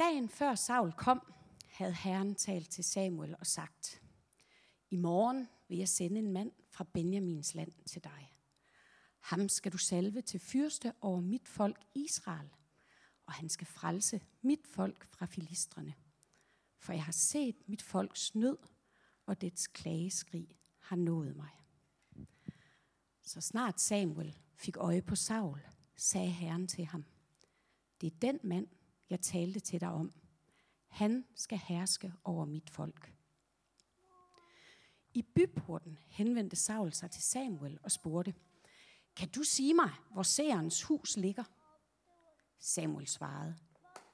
Dagen før Saul kom, havde Herren talt til Samuel og sagt, I morgen vil jeg sende en mand fra Benjamins land til dig. Ham skal du salve til fyrste over mit folk Israel, og han skal frelse mit folk fra filistrene. For jeg har set mit folks nød, og dets klageskrig har nået mig. Så snart Samuel fik øje på Saul, sagde Herren til ham, det er den mand, jeg talte til dig om. Han skal herske over mit folk. I byporten henvendte Saul sig til Samuel og spurgte, kan du sige mig, hvor seerens hus ligger? Samuel svarede,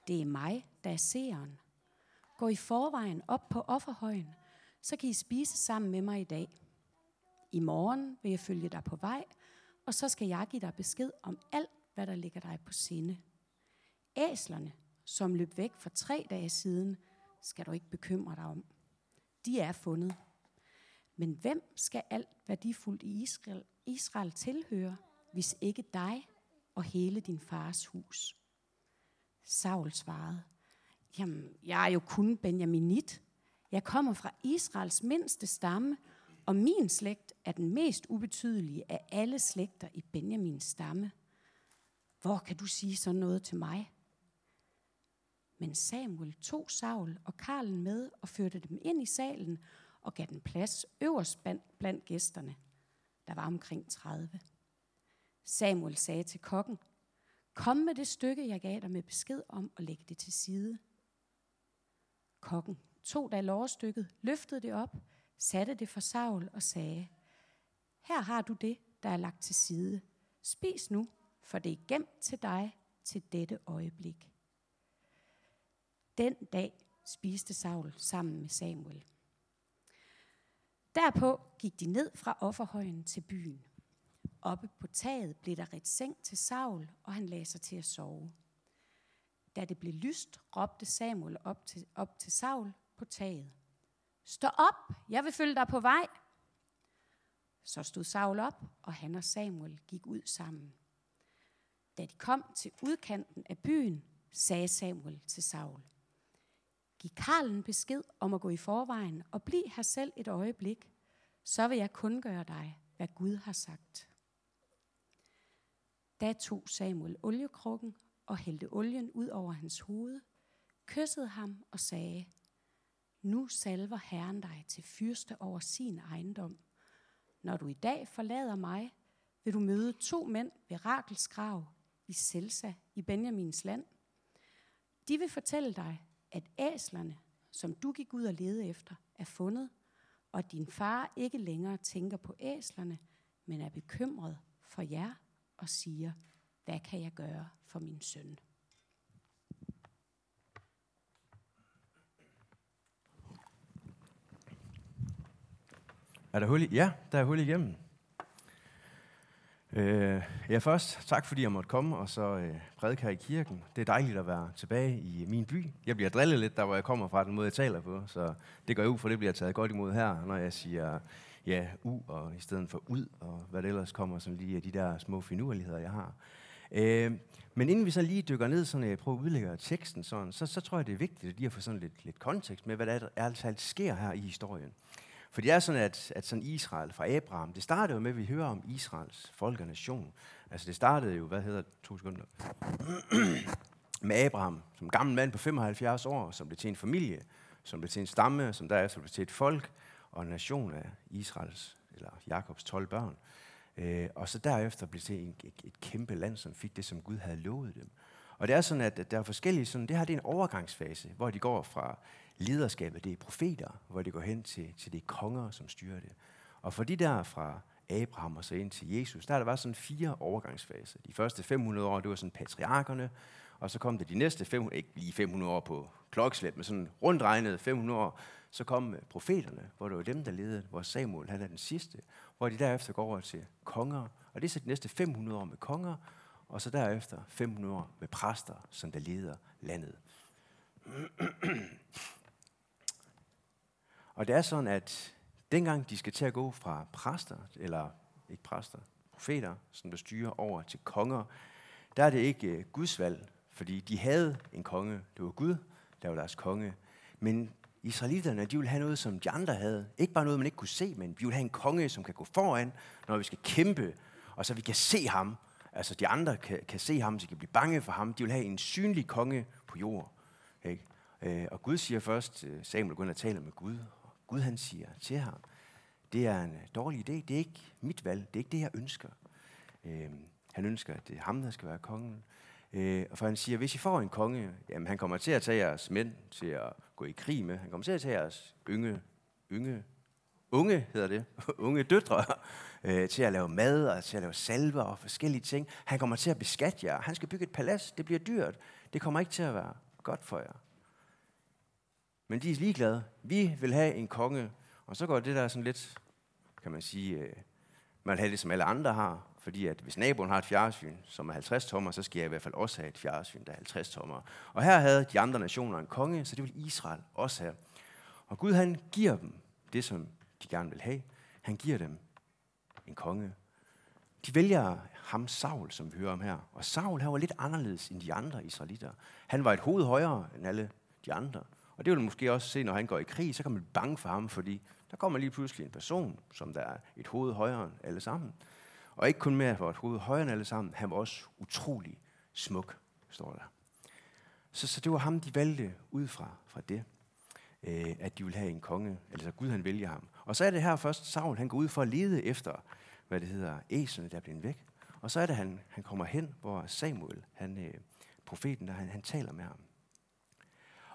det er mig, der er seeren. Gå i forvejen op på offerhøjen, så kan I spise sammen med mig i dag. I morgen vil jeg følge dig på vej, og så skal jeg give dig besked om alt, hvad der ligger dig på sinde. Æslerne, som løb væk for tre dage siden, skal du ikke bekymre dig om. De er fundet. Men hvem skal alt værdifuldt i Israel, Israel tilhøre, hvis ikke dig og hele din fars hus? Saul svarede, jamen, jeg er jo kun benjaminit. Jeg kommer fra Israels mindste stamme, og min slægt er den mest ubetydelige af alle slægter i Benjamins stamme. Hvor kan du sige sådan noget til mig? Men Samuel tog Saul og Karlen med og førte dem ind i salen og gav den plads øverst blandt gæsterne. Der var omkring 30. Samuel sagde til kokken, Kom med det stykke, jeg gav dig med besked om at lægge det til side. Kokken tog da lårstykket, løftede det op, satte det for Saul og sagde, Her har du det, der er lagt til side. Spis nu, for det er gemt til dig til dette øjeblik. Den dag spiste Saul sammen med Samuel. Derpå gik de ned fra offerhøjen til byen. Oppe på taget blev der ret seng til Saul, og han lagde sig til at sove. Da det blev lyst, råbte Samuel op til, op til Saul på taget. Stå op, jeg vil følge dig på vej. Så stod Saul op, og han og Samuel gik ud sammen. Da de kom til udkanten af byen, sagde Samuel til Saul, Giv Karlen besked om at gå i forvejen og bliv her selv et øjeblik, så vil jeg kun gøre dig, hvad Gud har sagt. Da tog Samuel oliekrukken og hældte olien ud over hans hoved, kyssede ham og sagde, Nu salver Herren dig til fyrste over sin ejendom. Når du i dag forlader mig, vil du møde to mænd ved Rakels grav i Selsa i Benjamins land. De vil fortælle dig, at æslerne, som du gik ud og lede efter, er fundet, og din far ikke længere tænker på æslerne, men er bekymret for jer og siger, hvad kan jeg gøre for min søn? Er der hul i? Ja, der er hul igennem. Øh, ja, først tak fordi jeg måtte komme og så øh, prædike her i kirken. Det er dejligt at være tilbage i min by. Jeg bliver drillet lidt der, hvor jeg kommer fra, den måde jeg taler på, så det går ud for det bliver taget godt imod her, når jeg siger ja, u og i stedet for ud, og hvad det ellers kommer, som lige af de der små finurligheder, jeg har. Øh, men inden vi så lige dykker ned, sådan, jeg prøver at udlægge teksten, sådan, så, så tror jeg, det er vigtigt at lige at få sådan lidt, lidt kontekst med, hvad der er, der sker her i historien. For det er sådan, at, at sådan Israel fra Abraham, det startede jo med, at vi hører om Israels folk og nation. Altså det startede jo, hvad hedder to sekunder, med Abraham, som gammel mand på 75 år, som blev til en familie, som blev til en stamme, som derefter blev til et folk og en nation af Israels, eller Jakobs 12 børn. Øh, og så derefter blev til et, et, et kæmpe land, som fik det, som Gud havde lovet dem. Og det er sådan, at der er forskellige, sådan, det her det er en overgangsfase, hvor de går fra lederskabet, det er profeter, hvor de går hen til, til de konger, som styrer det. Og for de der fra Abraham og så ind til Jesus, der er der var sådan fire overgangsfaser. De første 500 år, det var sådan patriarkerne, og så kom det de næste 500, ikke lige 500 år på klokkeslæt, men sådan rundt regnet 500 år, så kom øh, profeterne, hvor det var dem, der ledede, hvor Samuel han er den sidste, hvor de derefter går over til konger, og det er så de næste 500 år med konger, og så derefter 500 år med præster, som der leder landet. Og det er sådan, at dengang de skal til at gå fra præster, eller ikke præster, profeter, som der styrer over til konger, der er det ikke øh, Guds valg Fordi de havde en konge. Det var Gud, der var deres konge. Men israelitterne, de ville have noget, som de andre havde. Ikke bare noget, man ikke kunne se, men vi vil have en konge, som kan gå foran, når vi skal kæmpe, og så vi kan se ham. Altså de andre kan, kan se ham, så de kan blive bange for ham. De vil have en synlig konge på jord. Ikke? Øh, og Gud siger først, øh, Samuel går ind og taler med Gud, og Gud han siger til ham, det er en øh, dårlig idé, det er ikke mit valg, det er ikke det, jeg ønsker. Øh, han ønsker, at det er ham, der skal være kongen. For han siger, hvis I får en konge, jamen han kommer til at tage jeres mænd til at gå i krig med. Han kommer til at tage jeres yngre, yngre, unge, hedder det, unge døtre, øh, til at lave mad og til at lave salver og forskellige ting. Han kommer til at beskatte jer. Han skal bygge et palads. Det bliver dyrt. Det kommer ikke til at være godt for jer. Men de er ligeglade. Vi vil have en konge. Og så går det der sådan lidt, kan man sige, øh, man vil have det, som alle andre har. Fordi at hvis naboen har et fjerdsyn, som er 50 tommer, så skal jeg i hvert fald også have et fjerdsyn, der er 50 tommer. Og her havde de andre nationer en konge, så det vil Israel også have. Og Gud han giver dem det, som de gerne vil have. Han giver dem en konge. De vælger ham Saul, som vi hører om her. Og Saul her var lidt anderledes end de andre israelitter. Han var et hoved højere end alle de andre. Og det vil man måske også se, når han går i krig, så kan man blive bange for ham, fordi der kommer lige pludselig en person, som der er et hoved højere end alle sammen. Og ikke kun mere for et hoved højere end alle sammen, han var også utrolig smuk, står der. Så, så det var ham, de valgte ud fra, fra det, øh, at de ville have en konge, altså Gud han vælger ham. Og så er det her først, Saul han går ud for at lede efter, hvad det hedder, æsene, der er blevet væk. Og så er det, han, han kommer hen, hvor Samuel, han, øh, profeten, der, han, han taler med ham.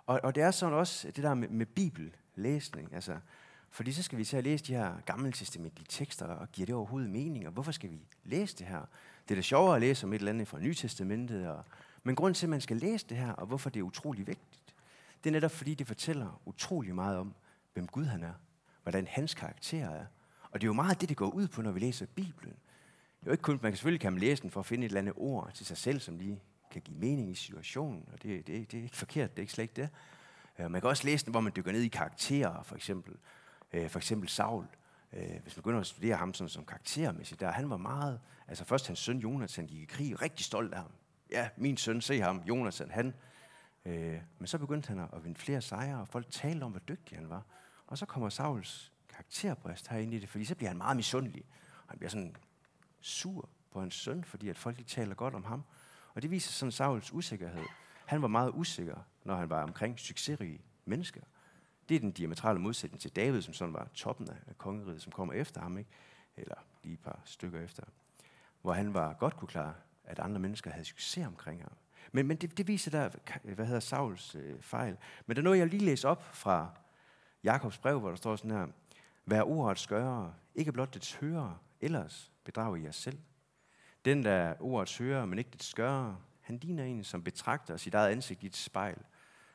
Og, og det er sådan også det der med, med bibellæsning. Altså, fordi så skal vi til at læse de her gamle testamentlige tekster, og giver det overhovedet mening, og hvorfor skal vi læse det her? Det er da sjovere at læse om et eller andet fra Nytestamentet, og, men grunden til, at man skal læse det her, og hvorfor det er utrolig vigtigt, det er netop fordi, det fortæller utrolig meget om, hvem Gud han er, hvordan hans karakter er. Og det er jo meget det, det går ud på, når vi læser Bibelen. Det er jo ikke kun, man kan selvfølgelig kan man læse den for at finde et eller andet ord til sig selv, som lige kan give mening i situationen, og det, det, det er ikke forkert, det er ikke slet ikke det. Øh, man kan også læse den, hvor man dykker ned i karakterer, for eksempel. Øh, for eksempel Saul. Øh, hvis man begynder at studere ham sådan, som karaktermæssigt, der han var meget, altså først hans søn Jonathan gik i krig, rigtig stolt af ham. Ja, min søn, se ham, Jonathan, han. Men så begyndte han at vinde flere sejre, og folk talte om, hvor dygtig han var. Og så kommer Sauls karakterbrist herinde i det, fordi så bliver han meget misundelig. Han bliver sådan sur på hans søn, fordi at folk de taler godt om ham. Og det viser sådan Sauls usikkerhed. Han var meget usikker, når han var omkring succesrige mennesker. Det er den diametrale modsætning til David, som sådan var toppen af kongeriget, som kommer efter ham, ikke? eller lige et par stykker efter. Hvor han var godt kunne klare, at andre mennesker havde succes omkring ham. Men, men det, det viser der, hvad hedder Sauls øh, fejl. Men der er noget, jeg lige læser op fra Jakobs brev, hvor der står sådan her. Vær ordet skøre, ikke blot det høre, ellers bedrager I jer selv. Den, der er ordets hører, men ikke det skøre, han ligner en, som betragter sit eget ansigt i et spejl.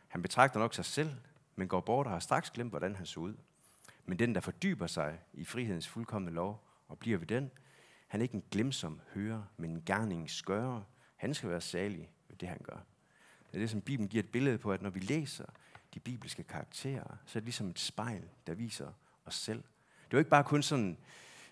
Han betragter nok sig selv, men går bort og har straks glemt, hvordan han så ud. Men den, der fordyber sig i frihedens fuldkommende lov og bliver ved den, han er ikke en glemsom hører, men en gerning skøre. Han skal være salig ved det, han gør. Det er det, som Bibelen giver et billede på, at når vi læser de bibelske karakterer, så er det ligesom et spejl, der viser os selv. Det er jo ikke bare kun sådan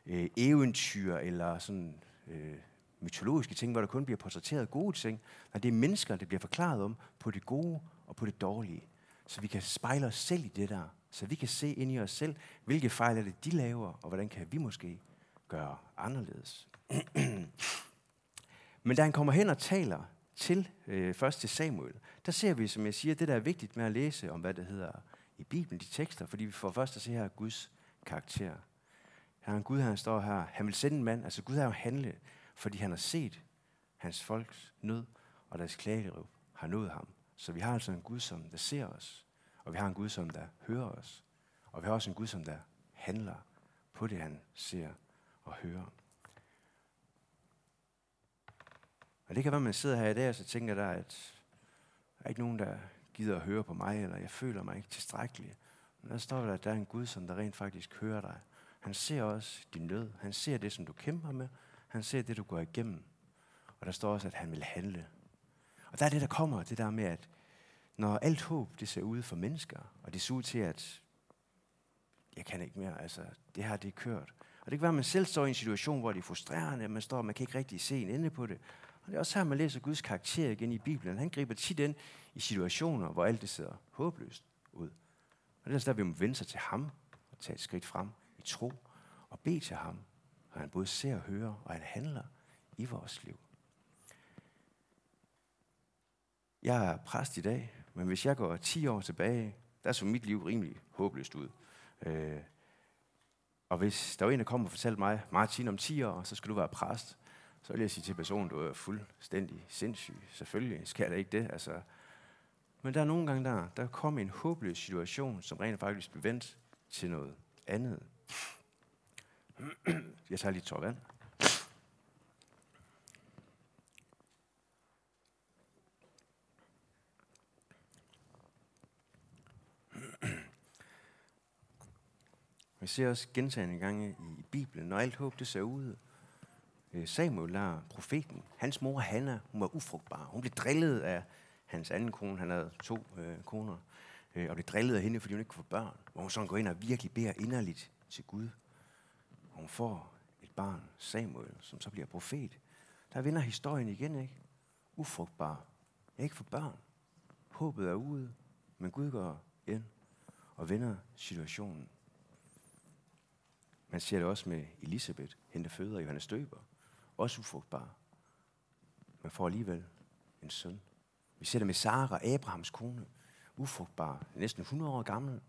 øh, eventyr eller sådan øh, mytologiske ting, hvor der kun bliver portrætteret gode ting. Nej, det er mennesker, det bliver forklaret om på det gode og på det dårlige. Så vi kan spejle os selv i det der. Så vi kan se ind i os selv, hvilke fejl er det, de laver, og hvordan kan vi måske gøre anderledes. Men da han kommer hen og taler til, øh, først til Samuel, der ser vi, som jeg siger, det der er vigtigt med at læse om, hvad det hedder i Bibelen, de tekster, fordi vi får først at se her Guds karakter. Her er en Gud, han står her. Han vil sende en mand, altså Gud har jo handlet fordi han har set hans folks nød, og deres klageriv har nået ham. Så vi har altså en Gud, som der ser os, og vi har en Gud, som der hører os, og vi har også en Gud, som der handler på det, han ser og hører. Og det kan være, at man sidder her i dag, og så tænker der, at der er ikke nogen, der gider at høre på mig, eller jeg føler mig ikke tilstrækkelig. Men der står der, at der er en Gud, som der rent faktisk hører dig. Han ser også din nød. Han ser det, som du kæmper med, han ser det, du går igennem. Og der står også, at han vil handle. Og der er det, der kommer, det der med, at når alt håb, det ser ud for mennesker, og det ser ud til, at jeg kan ikke mere, altså det her, det er kørt. Og det kan være, at man selv står i en situation, hvor det er frustrerende, man står, man kan ikke rigtig se en ende på det. Og det er også her, man læser Guds karakter igen i Bibelen. Han griber tit ind i situationer, hvor alt det ser håbløst ud. Og det er altså der, vi må vende sig til ham og tage et skridt frem i tro og bede til ham, og han både ser og hører, og han handler i vores liv. Jeg er præst i dag, men hvis jeg går 10 år tilbage, der så mit liv rimelig håbløst ud. Øh, og hvis der var en, der kom og fortalte mig, Martin, om 10 år, så skal du være præst, så vil jeg sige til personen, du er fuldstændig sindssyg. Selvfølgelig skal der ikke det. Altså. Men der er nogle gange der, der kommer en håbløs situation, som rent faktisk bliver vendt til noget andet. Jeg tager lige tår vand. Vi ser også gentagende gange i Bibelen, når alt håb det ser ud. Øh, Samuel lærer profeten. Hans mor Hanna, hun var ufrugtbar. Hun blev drillet af hans anden kone. Han havde to øh, koner. Øh, og blev drillet af hende, fordi hun ikke kunne få børn. Hvor hun sådan går ind og virkelig beder inderligt til Gud. Og hun får et barn, Samuel, som så bliver profet. Der vinder historien igen, ikke? Ufrugtbar. Ikke få børn. Håbet er ude, men Gud går ind og vender situationen. Man ser det også med Elisabeth, hende der føder Johannes Døber. Også ufrugtbar. Man får alligevel en søn. Vi ser det med Sara, Abrahams kone. Ufrugtbar, næsten 100 år gammel,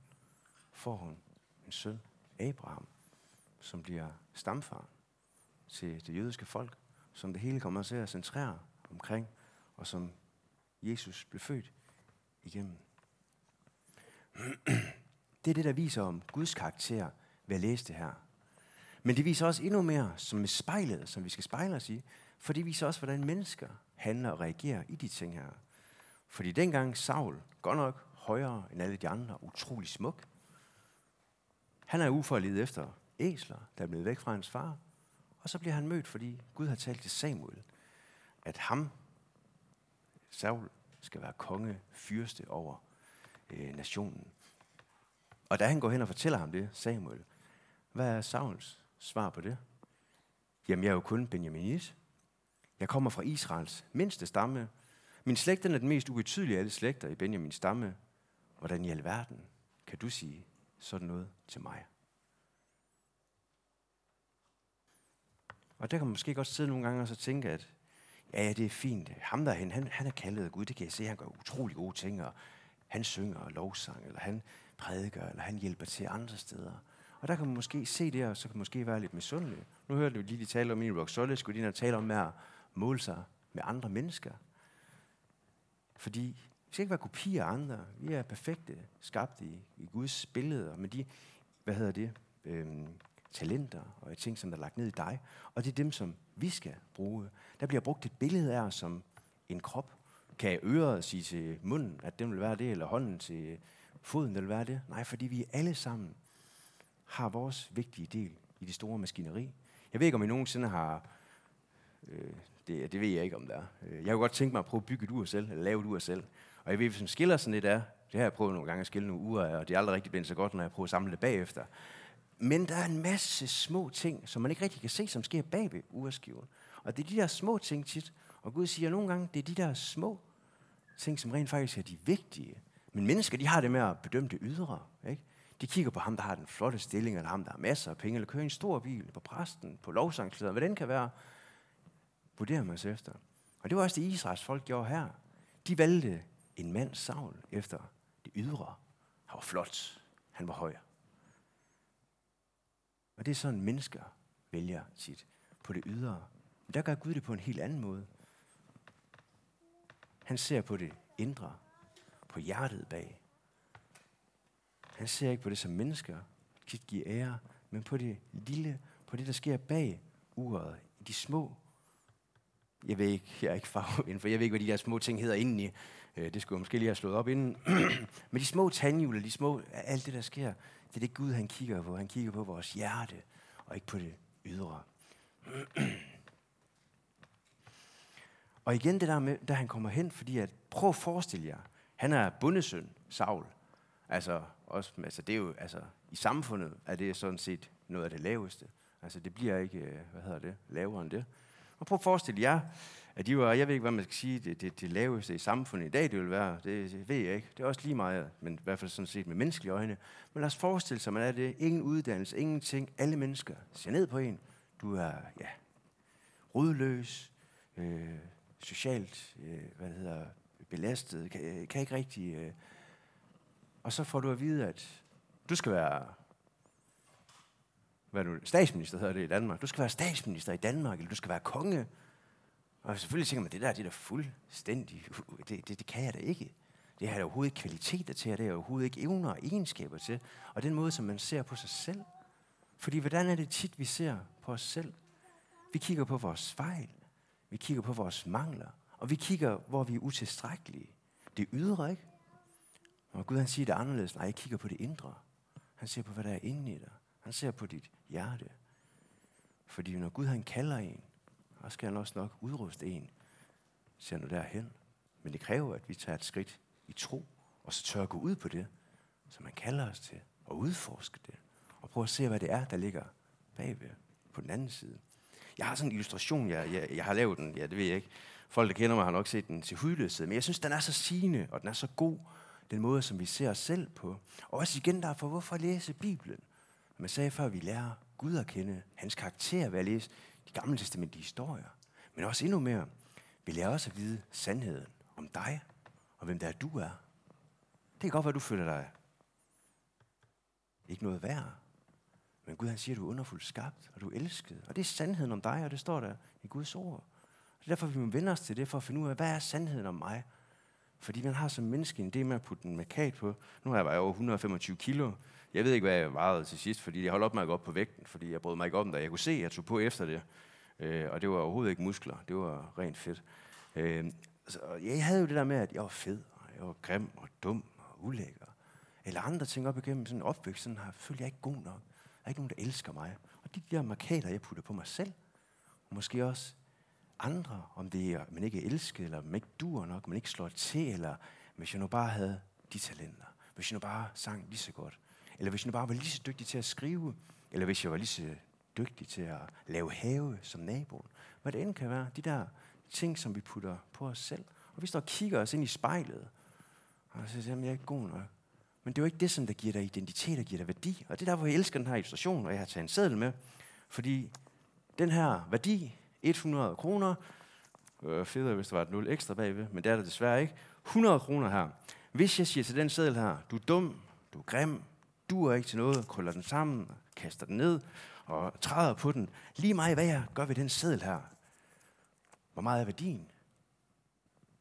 får hun en søn, Abraham, som bliver stamfar til det jødiske folk, som det hele kommer til at centrere omkring, og som Jesus blev født igennem. Det er det, der viser om Guds karakter ved at læse det her. Men det viser også endnu mere som med spejlet, som vi skal spejle os i, for det viser også, hvordan mennesker handler og reagerer i de ting her. Fordi dengang Saul, godt nok højere end alle de andre, utrolig smuk, han er uforledet efter æsler, der er blevet væk fra hans far. Og så bliver han mødt, fordi Gud har talt til Samuel, at ham, Saul, skal være konge, fyrste over øh, nationen. Og da han går hen og fortæller ham det, Samuel, hvad er Sauls svar på det? Jamen, jeg er jo kun Benjaminit. Jeg kommer fra Israels mindste stamme. Min slægt den er den mest ubetydelige af alle slægter i Benjamins stamme. Hvordan i alverden kan du sige sådan noget til mig? Og der kan man måske godt sidde nogle gange og så tænke, at ja, ja, det er fint. Ham derhen, han, han er kaldet af Gud. Det kan jeg se, han gør utrolig gode ting. Og han synger lovsang, eller han prædiker, eller han hjælper til andre steder. Og der kan man måske se det, og så kan man måske være lidt misundelig. Nu hørte du lige, de taler om i Rock Solid, skulle de tale om med at måle sig med andre mennesker. Fordi vi skal ikke være kopier af andre. Vi er perfekte, skabt i, i Guds billeder, med de, hvad hedder det, øhm, talenter og ting, som er lagt ned i dig. Og det er dem, som vi skal bruge. Der bliver brugt et billede af os som en krop. Kan øret sige til munden, at den vil være det, eller hånden til foden vil være det? Nej, fordi vi er alle sammen har vores vigtige del i det store maskineri. Jeg ved ikke, om I nogensinde har... Øh, det, det ved jeg ikke, om der er. Øh, jeg kunne godt tænke mig at prøve at bygge et ur selv, eller lave et ur selv. Og jeg ved, hvis man skiller sådan lidt af, det har jeg prøvet nogle gange at skille nogle uger af, og det er aldrig rigtig blevet så godt, når jeg prøver at samle det bagefter. Men der er en masse små ting, som man ikke rigtig kan se, som sker bag ved urskiven. Og det er de der små ting tit. Og Gud siger nogle gange, det er de der små ting, som rent faktisk er de vigtige. Men mennesker, de har det med at bedømme det ydre. Ikke? De kigger på ham, der har den flotte stilling, eller ham, der har masser af penge, eller kører en stor bil, på præsten, på lovsangslederen, hvad den kan være, vurderer man sig efter. Og det var også det, Israels folk gjorde her. De valgte en mand, Saul, efter det ydre. Han var flot. Han var høj. Og det er sådan, mennesker vælger sit på det ydre. Men der gør Gud det på en helt anden måde. Han ser på det indre, på hjertet bag. Han ser ikke på det som mennesker kan give ære, men på det lille, på det, der sker bag uret, i de små. Jeg ved ikke, jeg er ikke fag for jeg ved ikke, hvad de der små ting hedder indeni. Øh, det skulle jeg måske lige have slået op inden. men de små tandhjul, de små, alt det, der sker, det er det Gud, han kigger på. Han kigger på vores hjerte, og ikke på det ydre. og igen det der med, da han kommer hen, fordi at, prøv at forestille jer, han er bundesøn, Saul. Altså, også, altså det er jo, altså, i samfundet er det sådan set noget af det laveste. Altså det bliver ikke, øh, hvad hedder det, lavere end det. Og prøv at forestille jer, at de var, jeg ved ikke, hvad man skal sige, det, det, det laveste i samfundet i dag, det vil være, det, det ved jeg ikke. Det er også lige meget, men i hvert fald sådan set med menneskelige øjne. Men lad os forestille sig, man er det. Ingen uddannelse, ingenting. Alle mennesker ser ned på en. Du er, ja, rodløs, øh, socialt, øh, hvad det hedder, belastet, kan, kan ikke rigtig... Øh. Og så får du at vide, at du skal være hvad nu, statsminister hedder det i Danmark. Du skal være statsminister i Danmark, eller du skal være konge. Og selvfølgelig tænker man, det der, det er da fuldstændig, det, det, det kan jeg da ikke. Det har jeg overhovedet ikke kvaliteter til, og det har jeg overhovedet ikke evner og egenskaber til. Og den måde, som man ser på sig selv. Fordi hvordan er det tit, vi ser på os selv? Vi kigger på vores fejl. Vi kigger på vores mangler. Og vi kigger, hvor vi er utilstrækkelige. Det ydre, ikke? Og Gud han siger det anderledes. Nej, jeg kigger på det indre. Han ser på, hvad der er inde i dig. Han ser på dit hjerte. Fordi når Gud han kalder en, så skal han også nok udruste en, ser nu derhen. Men det kræver, at vi tager et skridt i tro, og så tør at gå ud på det, som man kalder os til, og udforske det, og prøve at se, hvad det er, der ligger bagved på den anden side. Jeg har sådan en illustration, jeg, jeg, jeg har lavet den, ja, det ved jeg ikke. Folk, der kender mig, har nok set den til hudløshed, men jeg synes, den er så sigende, og den er så god, den måde, som vi ser os selv på. Og også igen derfor, hvorfor læse Bibelen? Man sagde før, at vi lærer Gud at kende, hans karakter ved at læse de gamle testamentlige historier. Men også endnu mere, vi lærer også at vide sandheden om dig, og hvem der er du er. Det kan godt være, du føler dig ikke noget værd. Men Gud han siger, at du er underfuldt skabt, og du er elsket. Og det er sandheden om dig, og det står der i Guds ord. Og det er derfor, vi må vende os til det, for at finde ud af, hvad er sandheden om mig? Fordi man har som menneske en idé med at putte en markat på. Nu har jeg vejet over 125 kilo. Jeg ved ikke, hvad jeg vejede til sidst, fordi jeg holdt op med at gå op på vægten, fordi jeg brød mig ikke om det. Jeg kunne se, at jeg tog på efter det. Øh, og det var overhovedet ikke muskler. Det var rent fedt. Øh, så jeg havde jo det der med, at jeg var fed, og jeg var grim og dum og ulækker. Eller andre ting op igennem sådan en opvækst, sådan har følte jeg ikke god nok. Der er ikke nogen, der elsker mig. Og de der markader, jeg putter på mig selv, og måske også andre, om det er, man ikke er elsket, eller man ikke dur nok, man ikke slår til, eller hvis jeg nu bare havde de talenter, hvis jeg nu bare sang lige så godt, eller hvis jeg nu bare var lige så dygtig til at skrive, eller hvis jeg var lige så dygtig til at lave have som naboen. Hvad det end kan være, de der ting, som vi putter på os selv. Og vi står og kigger os ind i spejlet, og så siger jeg er ikke god nok. Men det er jo ikke det, som der giver dig identitet og giver dig værdi. Og det er der, hvor jeg elsker den her illustration, og jeg har taget en seddel med. Fordi den her værdi, 100 kroner, øh, federe, hvis der var et 0 ekstra bagved, men det er der desværre ikke. 100 kroner her. Hvis jeg siger til den seddel her, du er dum, du er grim, du er ikke til noget, krøller den sammen, kaster den ned og træder på den. Lige meget hvad jeg gør ved den seddel her. Hvor meget er værdien?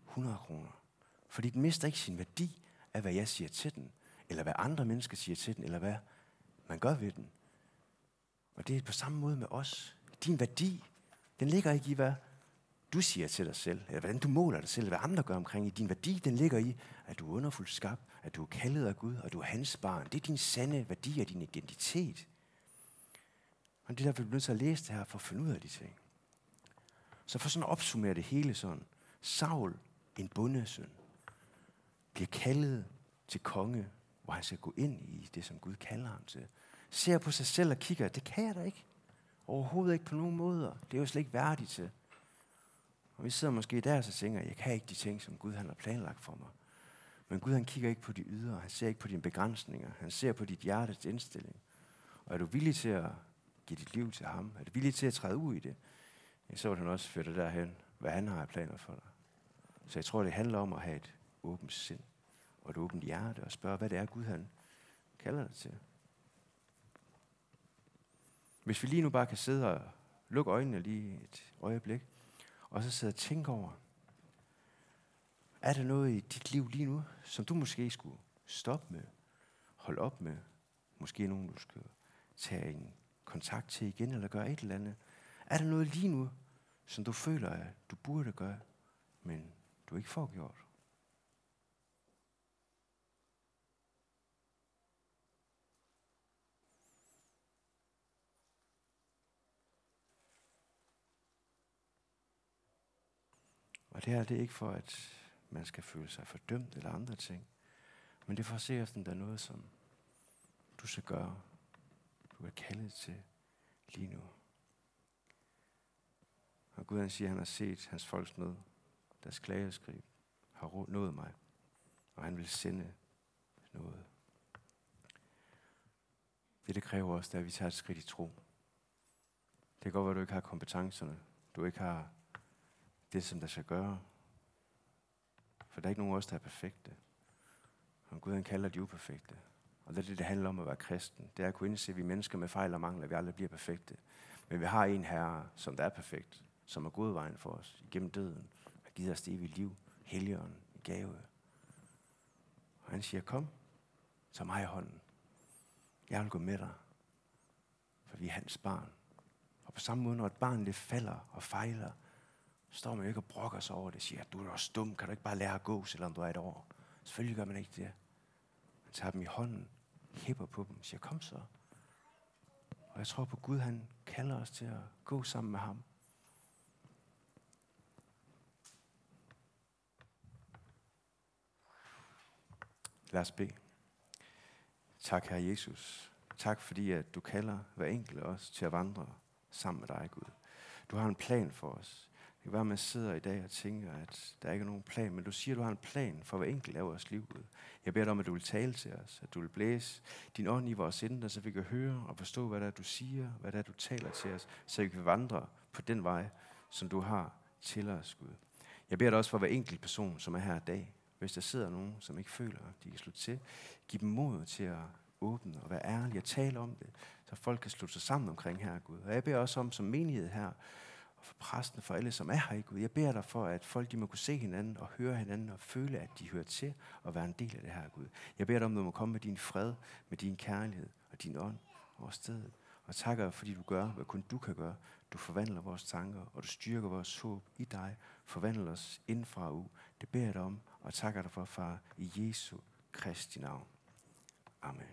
100 kroner. Fordi den mister ikke sin værdi af, hvad jeg siger til den, eller hvad andre mennesker siger til den, eller hvad man gør ved den. Og det er på samme måde med os. Din værdi, den ligger ikke i, hvad du siger til dig selv, eller hvordan du måler dig selv, hvad andre gør omkring i. Din værdi, den ligger i, at du er underfuldt skabt, at du er kaldet af Gud, og du er hans barn. Det er din sande værdi og din identitet. Og det er derfor, vi bliver nødt til at læse det her, for at finde ud af de ting. Så for sådan at opsummere det hele sådan. Saul, en bundesøn, bliver kaldet til konge, hvor han skal gå ind i det, som Gud kalder ham til. Ser på sig selv og kigger, det kan jeg da ikke. Overhovedet ikke på nogen måder. Det er jo slet ikke værdigt til. Og vi sidder måske der og så tænker, jeg kan ikke de ting, som Gud han har planlagt for mig. Men Gud han kigger ikke på de ydre, han ser ikke på dine begrænsninger, han ser på dit hjertes indstilling. Og er du villig til at give dit liv til ham, er du villig til at træde ud i det, så vil han også føre dig derhen, hvad han har planer for dig. Så jeg tror, det handler om at have et åbent sind og et åbent hjerte og spørge, hvad det er, Gud han kalder dig til. Hvis vi lige nu bare kan sidde og lukke øjnene lige et øjeblik, og så sidde og tænke over, er der noget i dit liv lige nu, som du måske skulle stoppe med, holde op med, måske nogen, du skal tage en kontakt til igen, eller gøre et eller andet. Er der noget lige nu, som du føler, at du burde gøre, men du ikke får gjort? Og det her det er ikke for, at man skal føle sig fordømt eller andre ting. Men det er for at se, der er noget, som du skal gøre. Du er kaldet til lige nu. Og Gud han siger, at han har set hans folks nød. Deres klageskrig har nået mig. Og han vil sende noget. Det, det kræver også, det er, at vi tager et skridt i tro. Det kan godt være, at du ikke har kompetencerne. Du ikke har det, som der skal gøre. For der er ikke nogen af os, der er perfekte. Og Gud han kalder de uperfekte. Og det er det, det handler om at være kristen. Det er at kunne indse, at vi mennesker med fejl og mangler, at vi aldrig bliver perfekte. Men vi har en herre, som der er perfekt, som er god vejen for os igennem døden, og givet os det evige liv, helligånden, i gave. Og han siger, kom, tag mig i hånden. Jeg vil gå med dig, for vi er hans barn. Og på samme måde, når et barn det falder og fejler, står man jo ikke og brokker sig over det, siger, du er også dum, kan du ikke bare lære at gå, selvom du er et år? Selvfølgelig gør man ikke det. Man tager dem i hånden, hæpper på dem, siger, kom så. Og jeg tror på Gud, han kalder os til at gå sammen med ham. Lad os bede. Tak, Herre Jesus. Tak, fordi at du kalder hver enkelt af os til at vandre sammen med dig, Gud. Du har en plan for os. Det kan være, at man sidder i dag og tænker, at der ikke er nogen plan, men du siger, at du har en plan for hver enkelt af vores liv, Jeg beder dig om, at du vil tale til os, at du vil blæse din ånd i vores indre, så vi kan høre og forstå, hvad det er, du siger, hvad det er, du taler til os, så vi kan vandre på den vej, som du har til os, Gud. Jeg beder dig også for hver enkelt person, som er her i dag. Hvis der sidder nogen, som ikke føler, at de kan slutte til, giv dem mod til at åbne og være ærlige og tale om det, så folk kan slutte sig sammen omkring her, Gud. Og jeg beder også om som menighed her, og for præsten, for alle, som er her i Gud. Jeg beder dig for, at folk de må kunne se hinanden og høre hinanden og føle, at de hører til og være en del af det her, Gud. Jeg beder dig om, at du må komme med din fred, med din kærlighed og din ånd over stedet. Og takker fordi du gør, hvad kun du kan gøre. Du forvandler vores tanker, og du styrker vores håb i dig. Forvandler os indfra og ud. Det beder jeg dig om, og takker dig for, far, i Jesu Kristi navn. Amen.